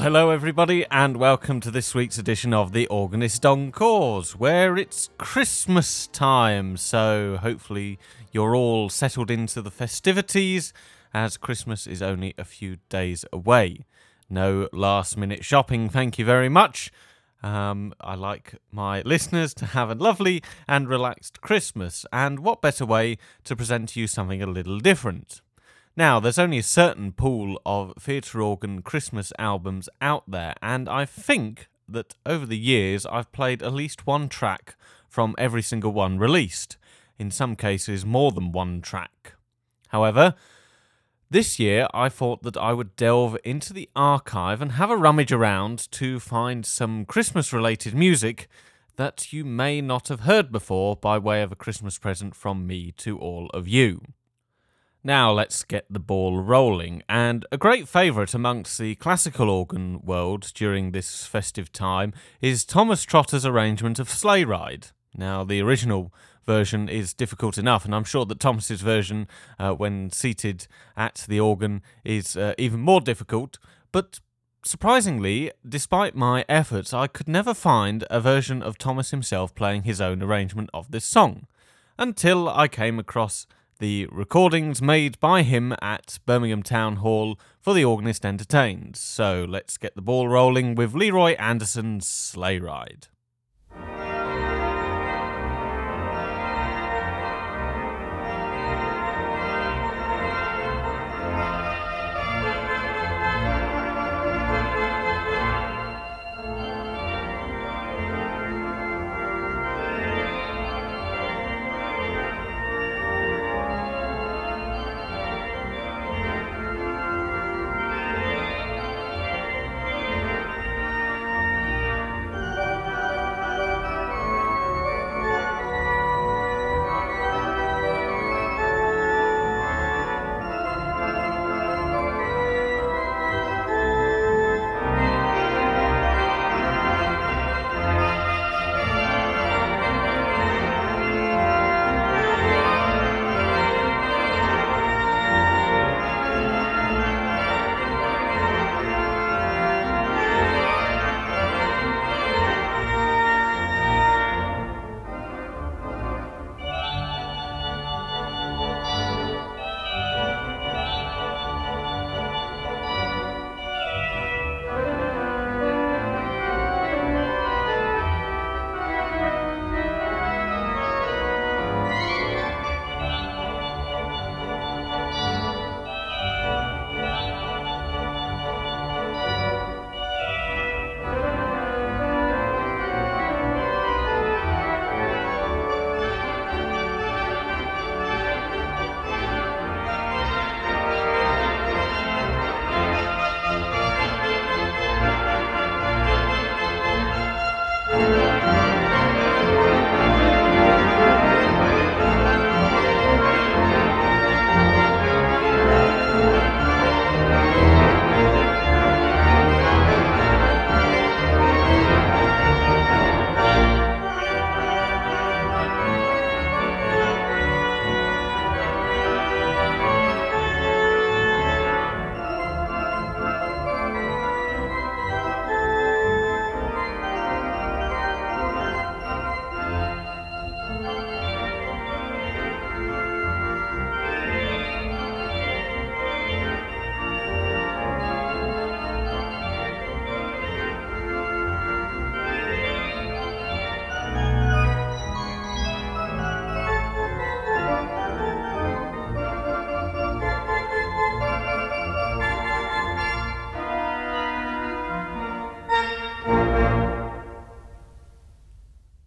Hello, everybody, and welcome to this week's edition of the Organist Encores, where it's Christmas time. So, hopefully, you're all settled into the festivities as Christmas is only a few days away. No last minute shopping, thank you very much. Um, I like my listeners to have a lovely and relaxed Christmas, and what better way to present to you something a little different? Now, there's only a certain pool of theatre organ Christmas albums out there, and I think that over the years I've played at least one track from every single one released, in some cases, more than one track. However, this year I thought that I would delve into the archive and have a rummage around to find some Christmas related music that you may not have heard before by way of a Christmas present from me to all of you. Now let's get the ball rolling. And a great favourite amongst the classical organ world during this festive time is Thomas Trotter's arrangement of Sleigh Ride. Now, the original version is difficult enough, and I'm sure that Thomas's version, uh, when seated at the organ, is uh, even more difficult. But surprisingly, despite my efforts, I could never find a version of Thomas himself playing his own arrangement of this song until I came across the recordings made by him at Birmingham Town Hall for the Organist Entertains. So let's get the ball rolling with Leroy Anderson's Sleigh Ride.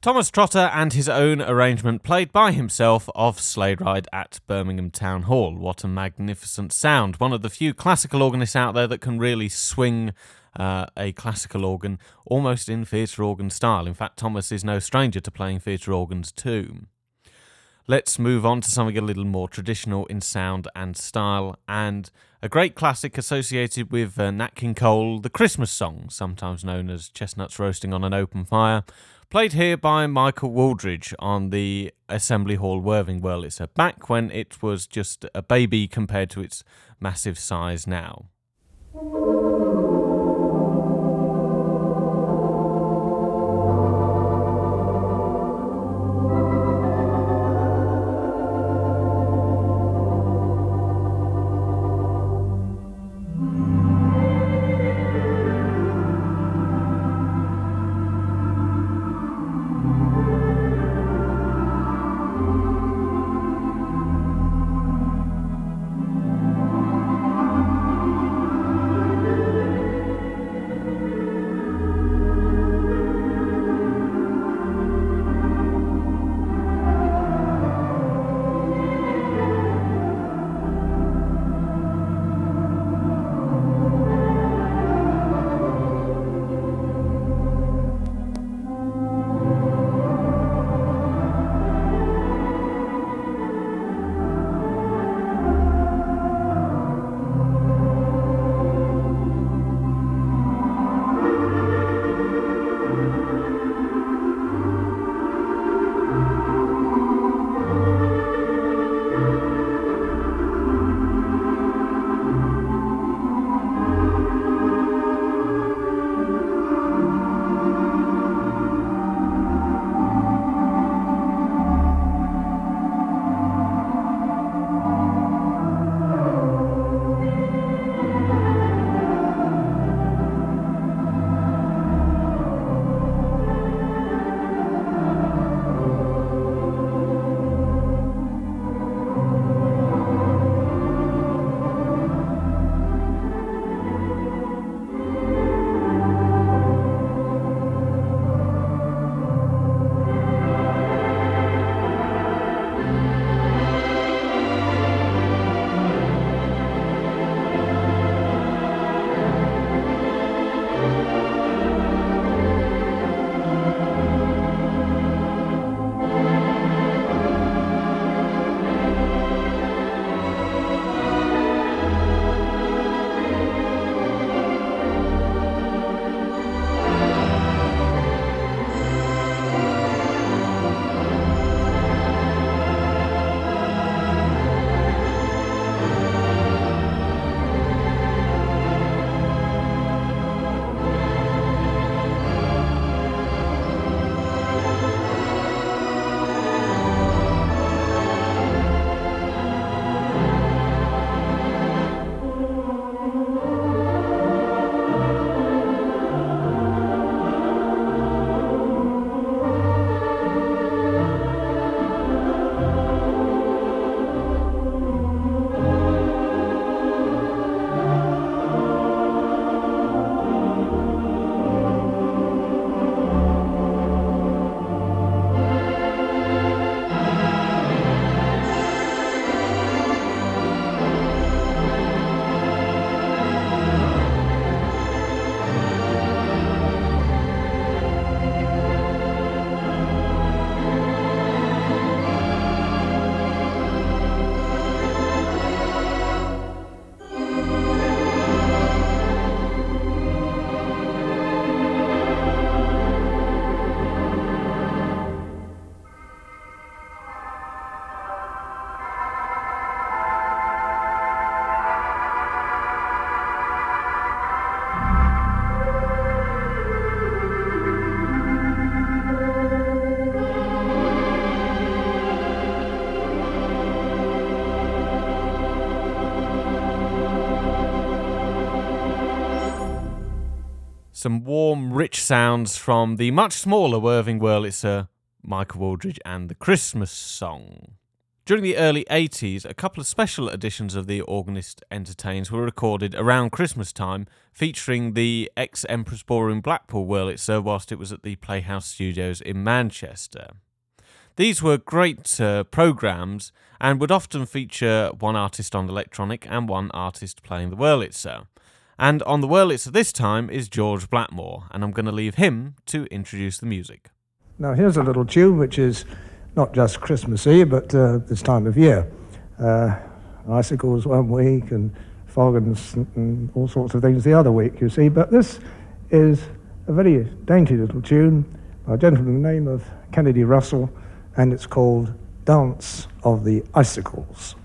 Thomas Trotter and his own arrangement played by himself of Sleigh Ride at Birmingham Town Hall. What a magnificent sound. One of the few classical organists out there that can really swing uh, a classical organ almost in theatre organ style. In fact, Thomas is no stranger to playing theatre organs too. Let's move on to something a little more traditional in sound and style, and a great classic associated with uh, Nat King Cole, the Christmas song, sometimes known as Chestnuts Roasting on an Open Fire played here by Michael Wooldridge on the Assembly Hall Worthing a back when it was just a baby compared to its massive size now. Some warm, rich sounds from the much smaller Worthing Wurlitzer, uh, Michael Wooldridge, and the Christmas song. During the early 80s, a couple of special editions of The Organist Entertains were recorded around Christmas time, featuring the ex Empress Ballroom Blackpool Wurlitzer uh, whilst it was at the Playhouse Studios in Manchester. These were great uh, programmes and would often feature one artist on the electronic and one artist playing the Wurlitzer. Uh, And on the Wurlitzer this time is George Blackmore, and I'm going to leave him to introduce the music. Now, here's a little tune which is not just Christmassy, but uh, this time of year. Uh, icicles one week and fog and, and all sorts of things the other week, you see. But this is a very dainty little tune by a gentleman named of Kennedy Russell, and it's called Dance of the Icicles.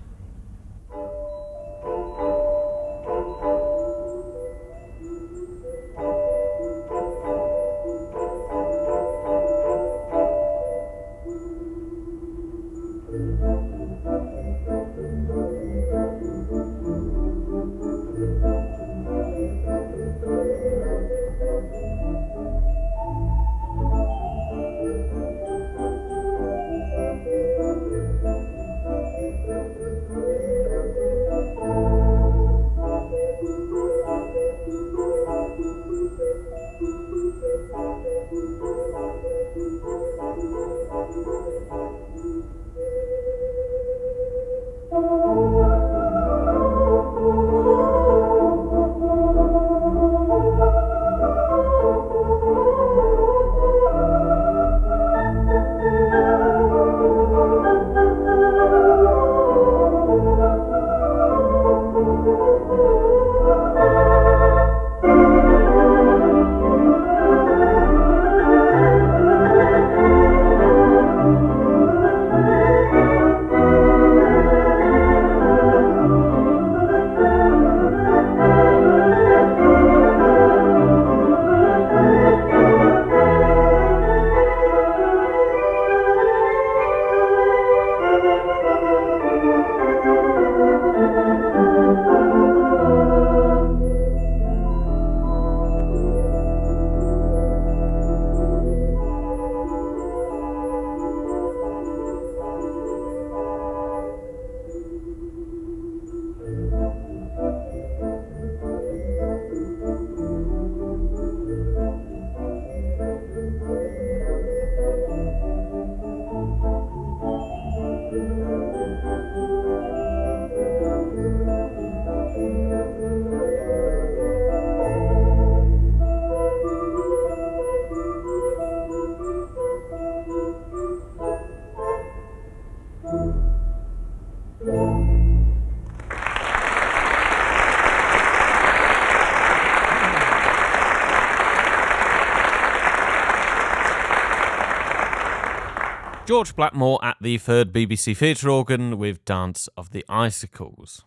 George Blackmore at the third BBC Theatre organ with Dance of the Icicles.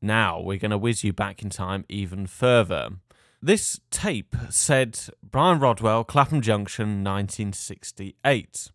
Now we're going to whiz you back in time even further. This tape said Brian Rodwell, Clapham Junction, 1968.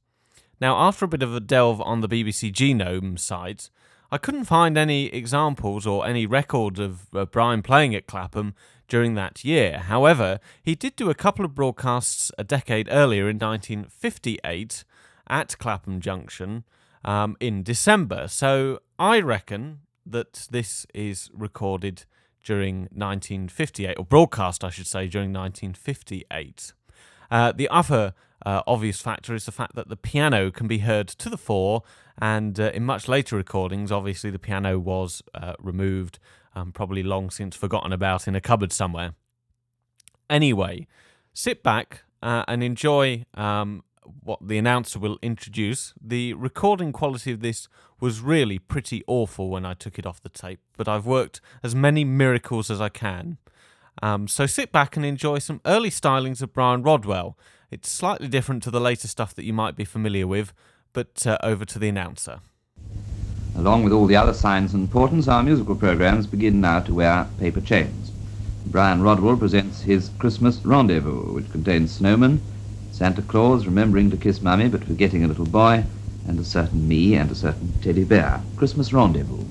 Now, after a bit of a delve on the BBC Genome site, I couldn't find any examples or any record of uh, Brian playing at Clapham during that year. However, he did do a couple of broadcasts a decade earlier in 1958 at Clapham Junction um, in December. So I reckon that this is recorded during 1958, or broadcast, I should say, during 1958. Uh, the other uh, obvious factor is the fact that the piano can be heard to the fore, and uh, in much later recordings, obviously the piano was uh, removed, um, probably long since forgotten about in a cupboard somewhere. Anyway, sit back uh, and enjoy um, what the announcer will introduce. The recording quality of this was really pretty awful when I took it off the tape, but I've worked as many miracles as I can. Um, so sit back and enjoy some early stylings of Brian Rodwell. It's slightly different to the later stuff that you might be familiar with, but uh, over to the announcer. Along with all the other signs and portents, our musical programs begin now to wear paper chains. Brian Rodwell presents his Christmas Rendezvous, which contains snowmen, Santa Claus remembering to kiss Mummy but forgetting a little boy, and a certain me and a certain teddy bear. Christmas rendezvous.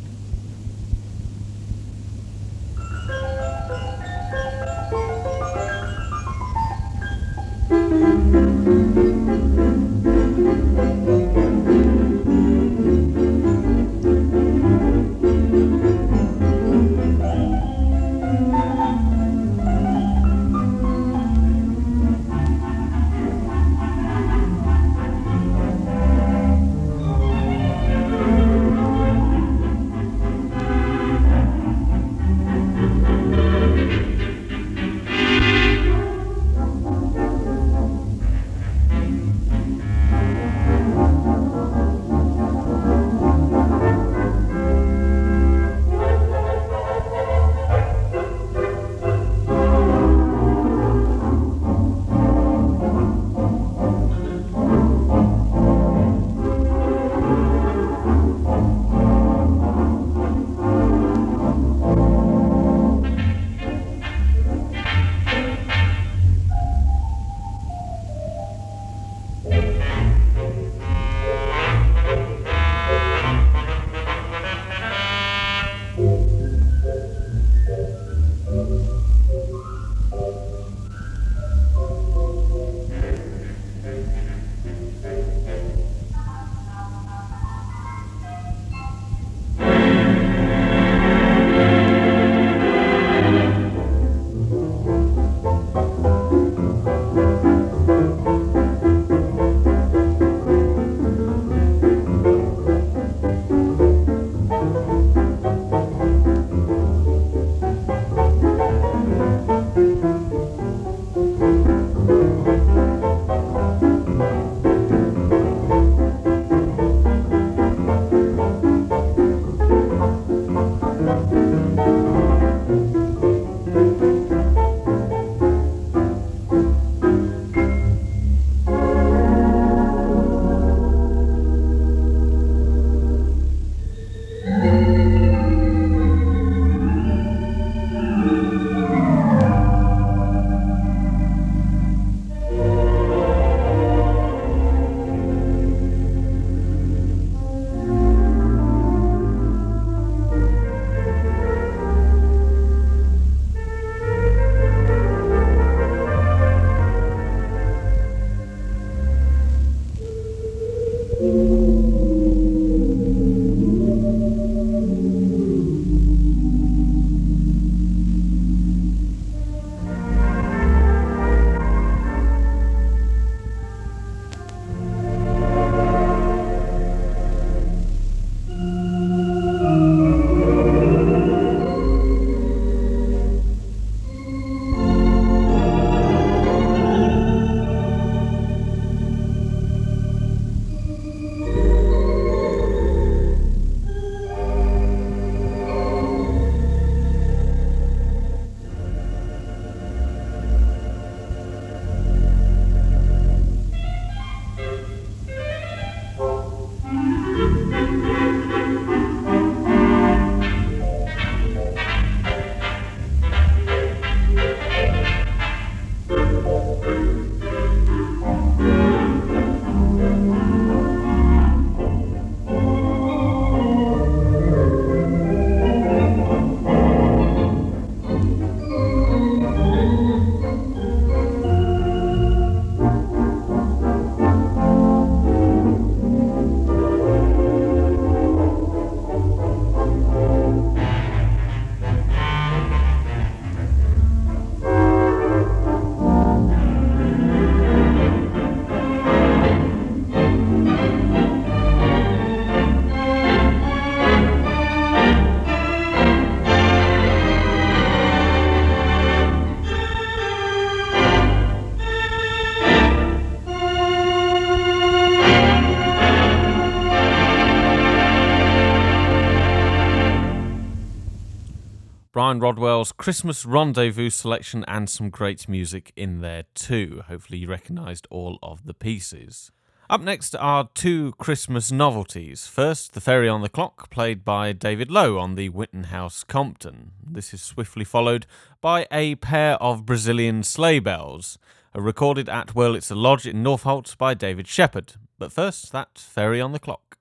Brian Rodwell's Christmas Rendezvous selection and some great music in there too. Hopefully, you recognised all of the pieces. Up next are two Christmas novelties. First, The Fairy on the Clock, played by David Lowe on the Winton House Compton. This is swiftly followed by a pair of Brazilian sleigh bells, uh, recorded at Wurlitzer Lodge in Northolt by David Shepherd. But first, that Fairy on the Clock.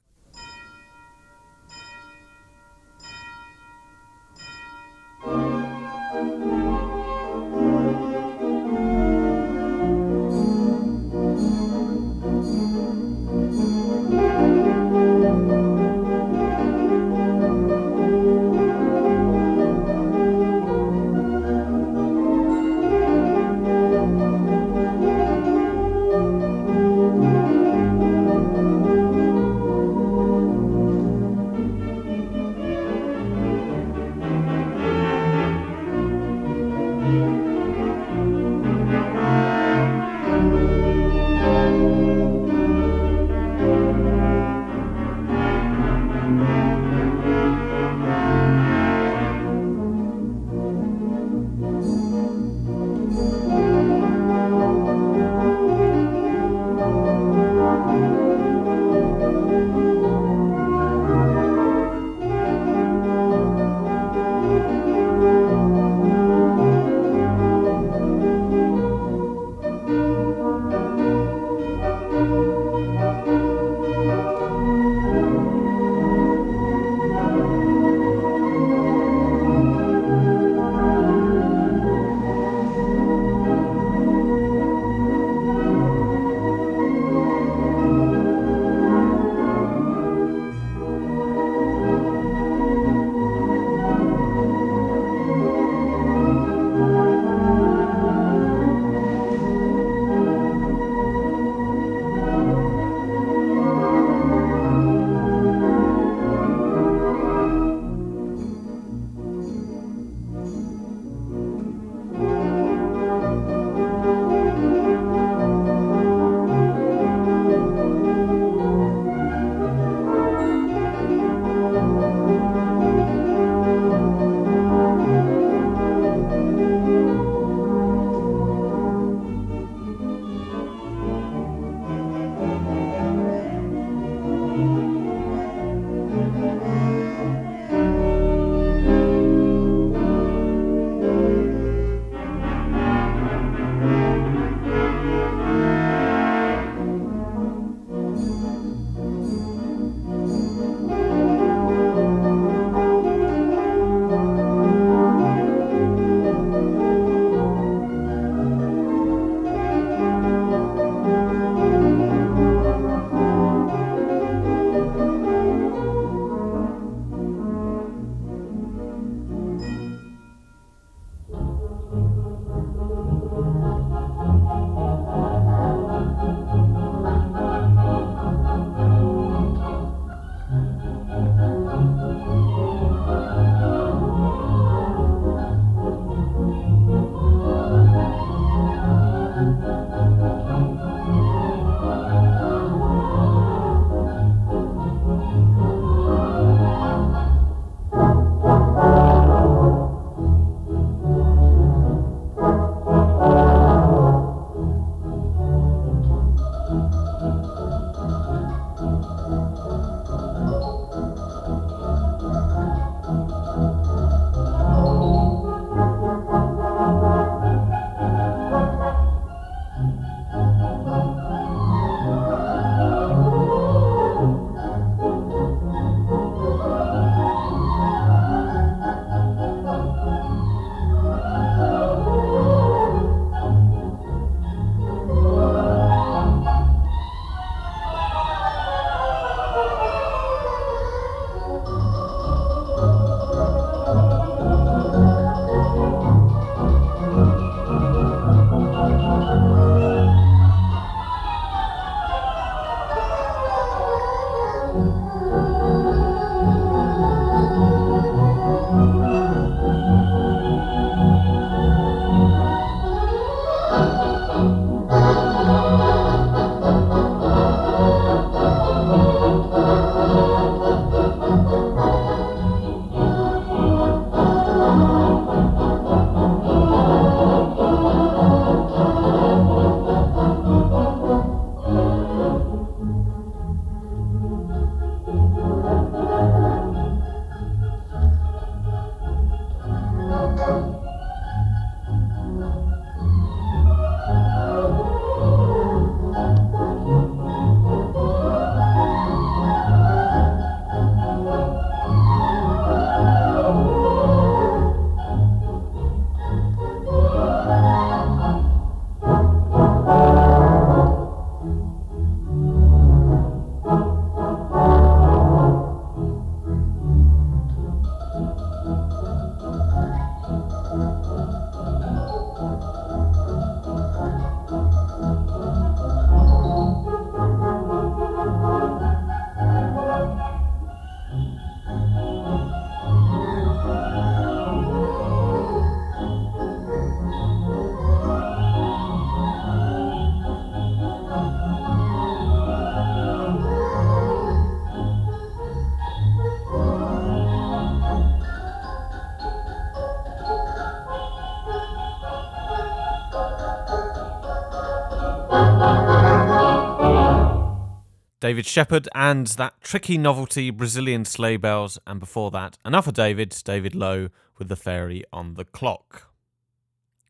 David Shepherd and that tricky novelty Brazilian sleigh bells, and before that, another David, David Lowe with the fairy on the clock.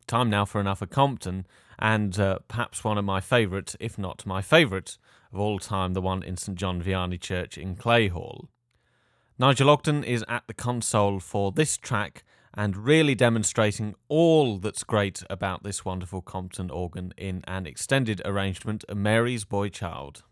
Time now for enough another Compton, and uh, perhaps one of my favourite, if not my favourite, of all time, the one in St John Vianney Church in Clayhall. Nigel Ogden is at the console for this track and really demonstrating all that's great about this wonderful Compton organ in an extended arrangement of Mary's Boy Child.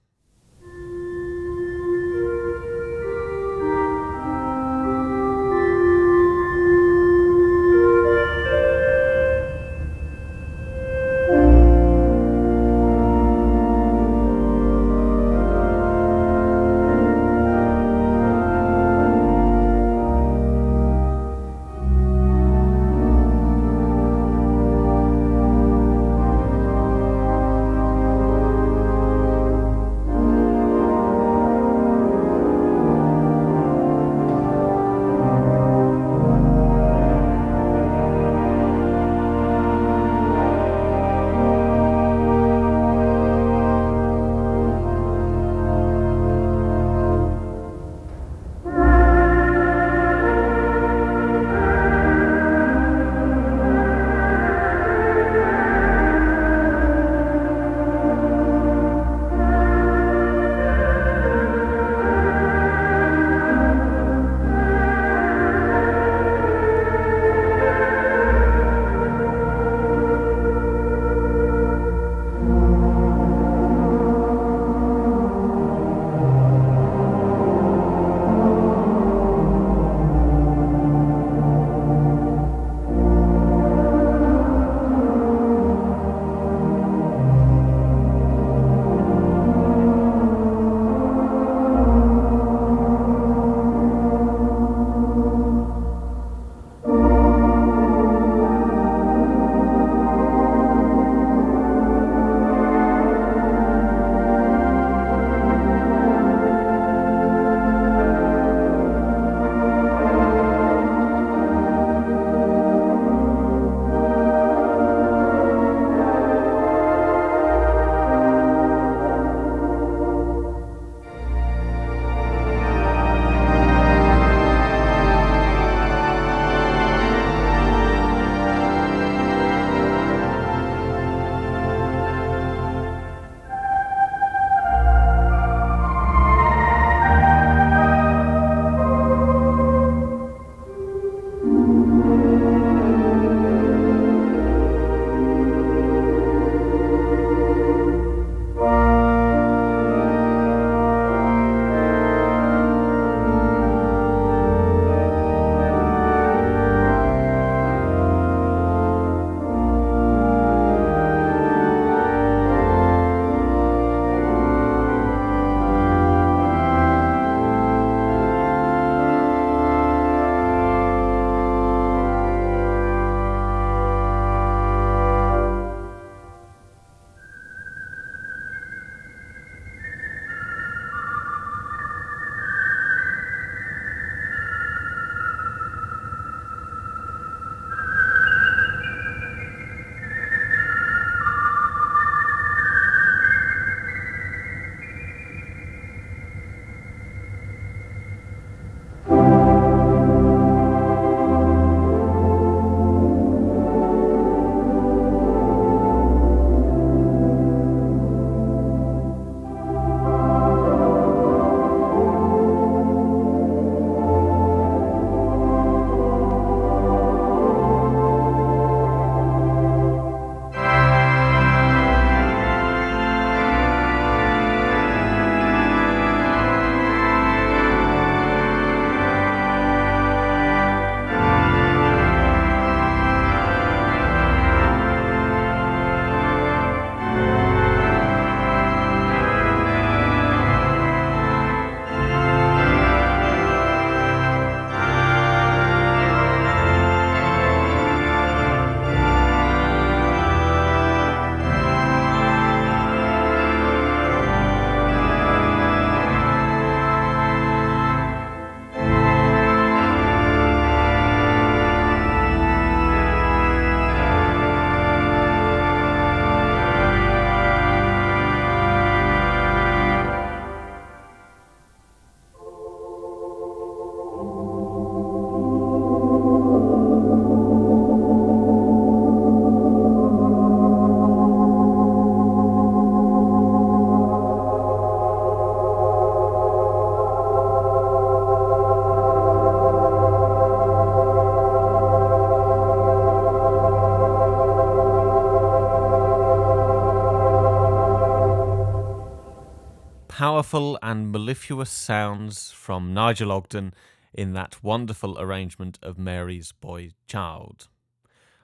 Powerful and mellifluous sounds from Nigel Ogden in that wonderful arrangement of Mary's Boy Child.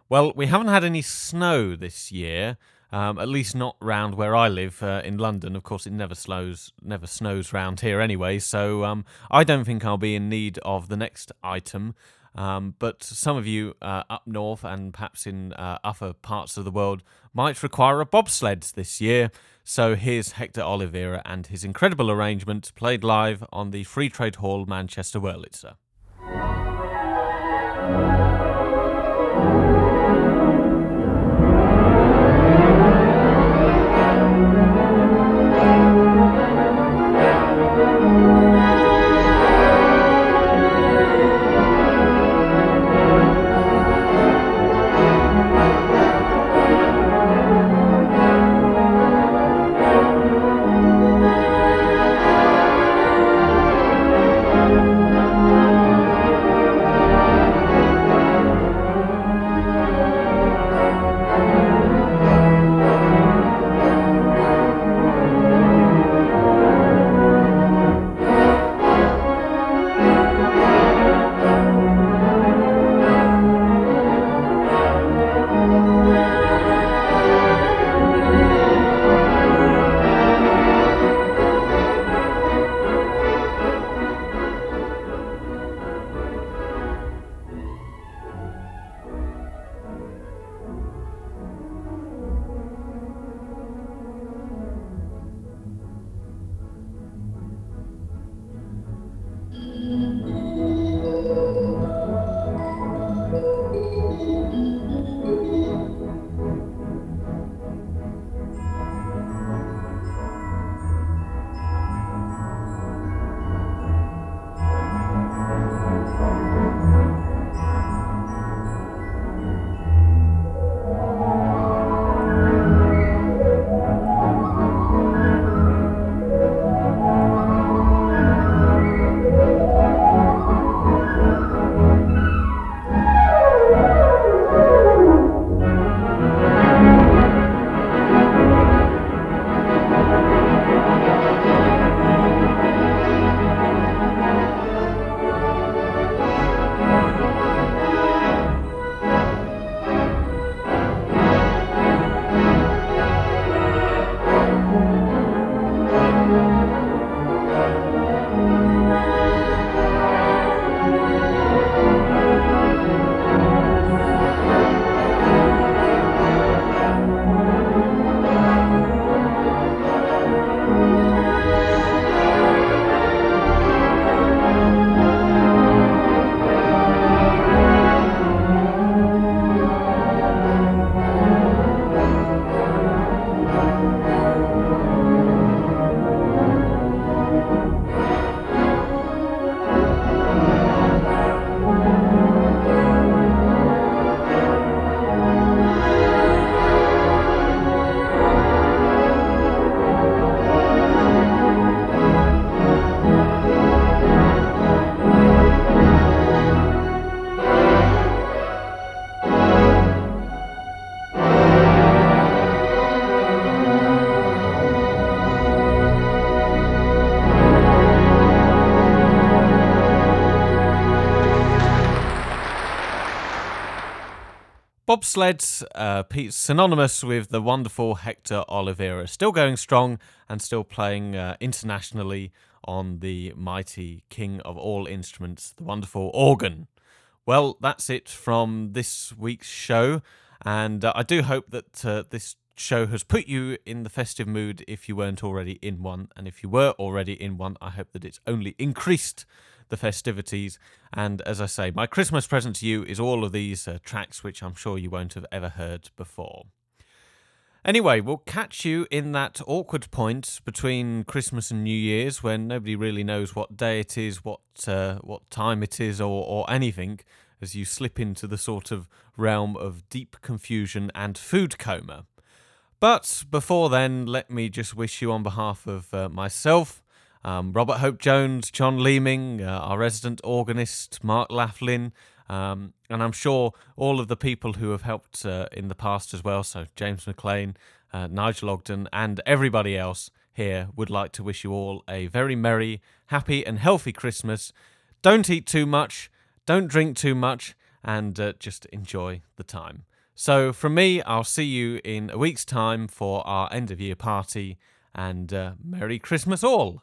Well, we haven't had any snow this year, um, at least not round where I live uh, in London. Of course, it never never snows round here anyway. So um, I don't think I'll be in need of the next item. Um, but some of you uh, up north and perhaps in uh, other parts of the world might require a bobsled this year. So here's Hector Olivera and his incredible arrangement played live on the Free Trade Hall, Manchester Wurlitzer. Bobsleds, uh, synonymous with the wonderful Hector Olivera, still going strong and still playing uh, internationally on the mighty king of all instruments, the wonderful organ. Well, that's it from this week's show, and uh, I do hope that uh, this show has put you in the festive mood if you weren't already in one, and if you were already in one, I hope that it's only increased the festivities. And as I say, my Christmas present to you is all of these uh, tracks which I'm sure you won't have ever heard before. Anyway, we'll catch you in that awkward point between Christmas and New Year's when nobody really knows what day it is, what uh, what time it is, or, or anything, as you slip into the sort of realm of deep confusion and food coma. But before then, let me just wish you on behalf of uh, myself, um, Robert Hope Jones, John Leeming, uh, our resident organist, Mark Laughlin, um, and I'm sure all of the people who have helped uh, in the past as well. So James McLean, uh, Nigel Ogden, and everybody else here would like to wish you all a very merry, happy, and healthy Christmas. Don't eat too much, don't drink too much, and uh, just enjoy the time. So, from me, I'll see you in a week's time for our end of year party, and uh, Merry Christmas all!